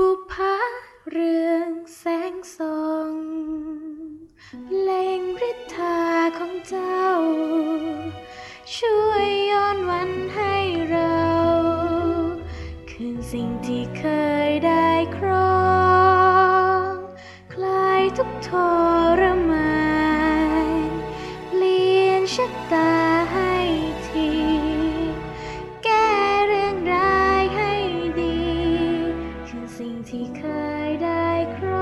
บุพาเรื่องแสงส่องเพลงฤทธาของเจ้า ช่วยย้อนวันให้เรา คืนสิ่งที่เคยได้ครองคลายทุกทรมานเปลี่ยนชะตา I cry.